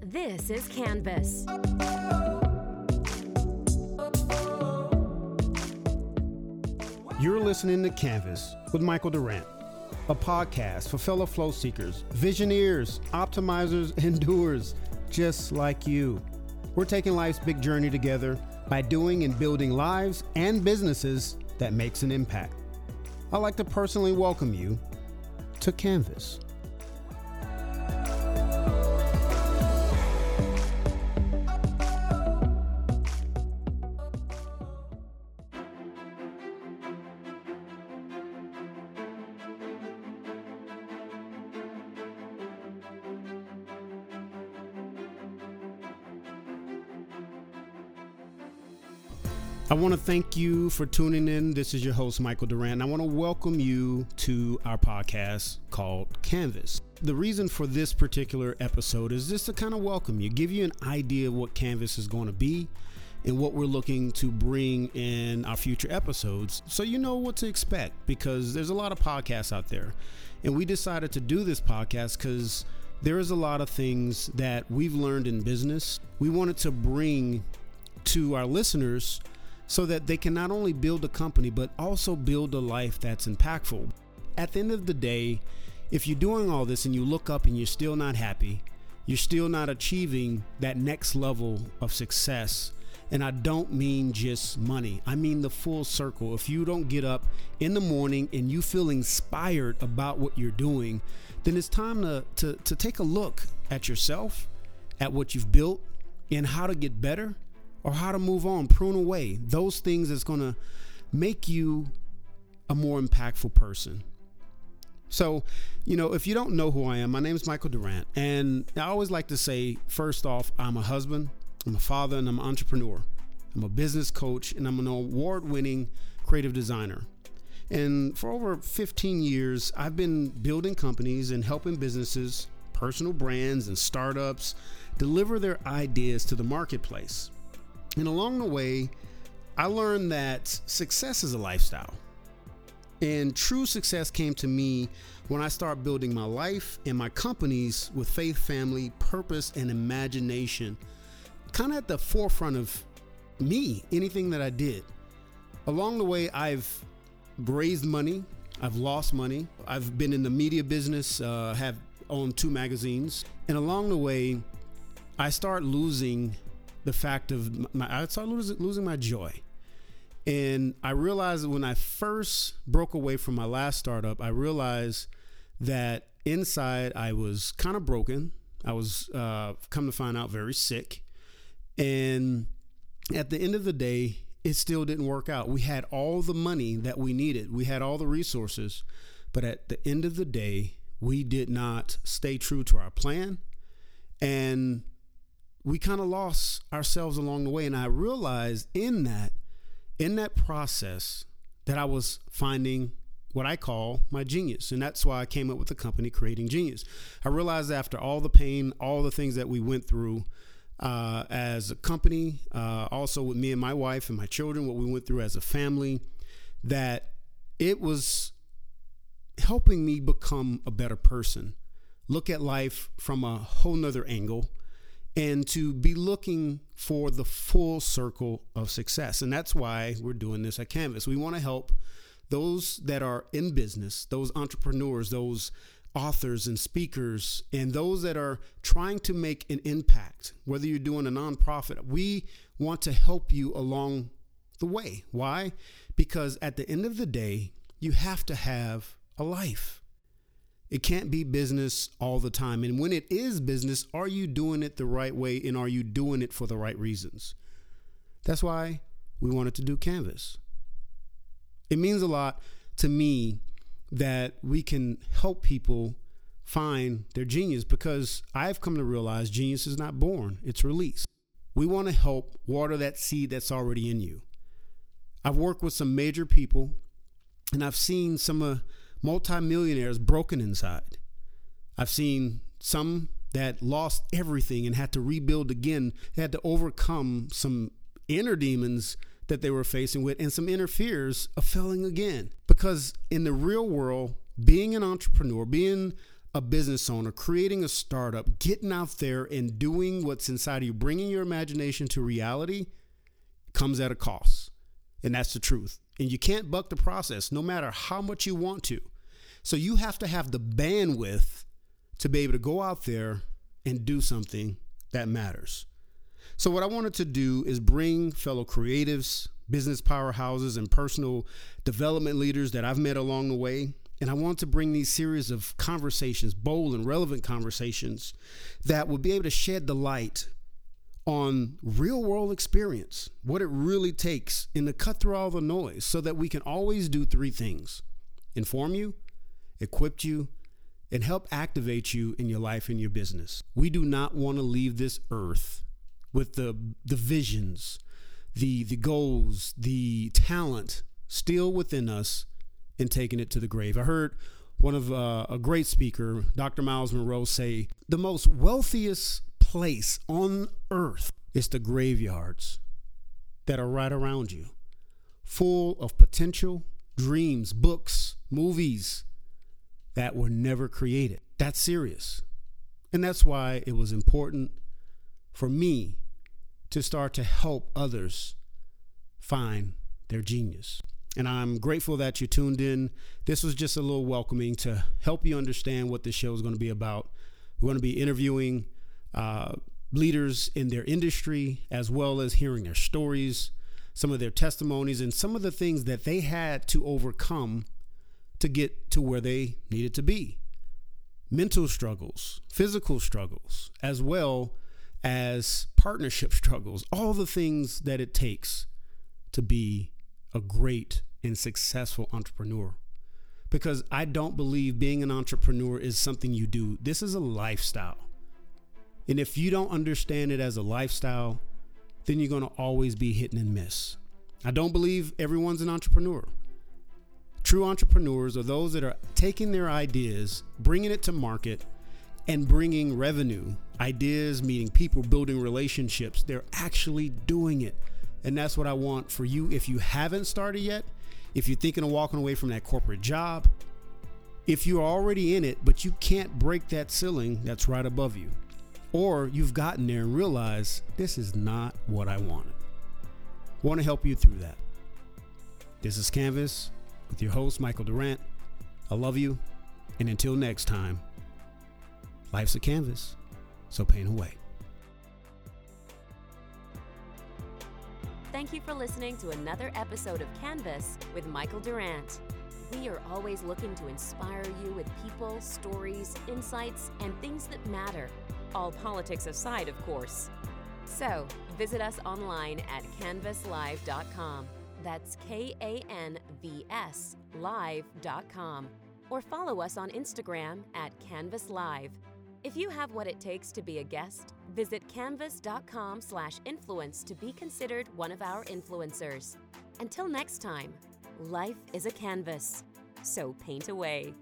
This is Kanvs. You're listening to Kanvs with Michael Durant, a podcast for fellow flow seekers, visioneers, optimizers, and doers just like you. We're taking life's big journey together by doing and building lives and businesses that makes an impact. I'd like to personally welcome you to Kanvs. I want to thank you for tuning in. This is your host, Michael Durant. I want to welcome you to our podcast called Kanvs. The reason for this particular episode is just to kind of welcome you, give you an idea of what Kanvs is going to be and what we're looking to bring in our future episodes so you know what to expect because there's a lot of podcasts out there. And we decided to do this podcast because there is a lot of things that we've learned in business. We wanted to bring to our listeners so that they can not only build a company, but also build a life that's impactful. At the end of the day, if you're doing all this and you look up and you're still not happy, you're still not achieving that next level of success. And I don't mean just money, I mean the full circle. If you don't get up in the morning and you feel inspired about what you're doing, then it's time to, to, to take a look at yourself, at what you've built, and how to get better or how to move on, prune away those things that's going to make you a more impactful person. So, you know, if you don't know who I am, my name is Michael Durant. And I always like to say, first off, I'm a husband, I'm a father, and I'm an entrepreneur. I'm a business coach, and I'm an award winning creative designer. And for over 15 years, I've been building companies and helping businesses, personal brands, and startups deliver their ideas to the marketplace. And along the way, I learned that success is a lifestyle. And true success came to me when I started building my life and my companies with faith, family, purpose, and imagination, kind of at the forefront of me, anything that I did. Along the way, I've raised money, I've lost money, I've been in the media business, uh, have owned two magazines, and along the way, I start losing the fact of my, I started losing, losing my joy. And I realized when I first broke away from my last startup, I realized that inside I was kind of broken. I was, uh, come to find out, very sick. And at the end of the day, it still didn't work out. We had all the money that we needed, we had all the resources. But at the end of the day, we did not stay true to our plan. And we kind of lost ourselves along the way. And I realized in that, in that process, that I was finding what I call my genius. And that's why I came up with the company Creating Genius. I realized after all the pain, all the things that we went through uh, as a company, uh, also with me and my wife and my children, what we went through as a family, that it was helping me become a better person, look at life from a whole nother angle and to be looking for the full circle of success. And that's why we're doing this at Kanvs. We want to help those that are in business, those entrepreneurs, those authors and speakers, and those that are trying to make an impact, whether you're doing a nonprofit. We want to help you along the way. Why? Because at the end of the day, you have to have a life. It can't be business all the time. And when it is business, are you doing it the right way and are you doing it for the right reasons? That's why we wanted to do Kanvs. It means a lot to me that we can help people find their genius because I've come to realize genius is not born, it's released. We want to help water that seed that's already in you. I've worked with some major people and I've seen some of multimillionaires broken inside. I've seen some that lost everything and had to rebuild again, had to overcome some inner demons that they were facing with and some inner fears of failing again. Because in the real world, being an entrepreneur, being a business owner, creating a startup, getting out there and doing what's inside of you, bringing your imagination to reality comes at a cost. And that's the truth. And you can't buck the process no matter how much you want to. So you have to have the bandwidth to be able to go out there and do something that matters. So, what I wanted to do is bring fellow creatives, business powerhouses, and personal development leaders that I've met along the way. And I want to bring these series of conversations, bold and relevant conversations, that will be able to shed the light on real world experience, what it really takes, and to cut through all the noise so that we can always do three things inform you, equip you, and help activate you in your life and your business. We do not want to leave this earth with the the visions, the the goals, the talent still within us and taking it to the grave. I heard one of uh, a great speaker, Dr. Myles Munroe, say the most wealthiest place on earth is the graveyards that are right around you, full of potential, dreams, books, movies that were never created. That's serious. And that's why it was important for me to start to help others find their genius. And I'm grateful that you tuned in. This was just a little welcoming to help you understand what this show is going to be about. We're going to be interviewing uh, leaders in their industry, as well as hearing their stories, some of their testimonies, and some of the things that they had to overcome to get to where they needed to be. Mental struggles, physical struggles, as well as partnership struggles, all the things that it takes to be a great and successful entrepreneur. Because I don't believe being an entrepreneur is something you do, this is a lifestyle. And if you don't understand it as a lifestyle, then you're going to always be hitting and miss. I don't believe everyone's an entrepreneur. True entrepreneurs are those that are taking their ideas, bringing it to market, and bringing revenue, ideas, meeting people, building relationships. They're actually doing it. And that's what I want for you. If you haven't started yet, if you're thinking of walking away from that corporate job, if you're already in it, but you can't break that ceiling that's right above you, or you've gotten there and realized this is not what I wanted. I want to help you through that. This is Kanvs with your host, Michael Durant. I love you. And until next time, Life's a canvas, so paint away. Thank you for listening to another episode of Kanvs with Michael Durant. We are always looking to inspire you with people, stories, insights, and things that matter. All politics aside, of course. So, visit us online at kanvslive.com. That's K A N V S live.com. Or follow us on Instagram at Kanvs Live. If you have what it takes to be a guest, visit kanvs.com slash influence to be considered one of our influencers. Until next time, life is a canvas, so paint away.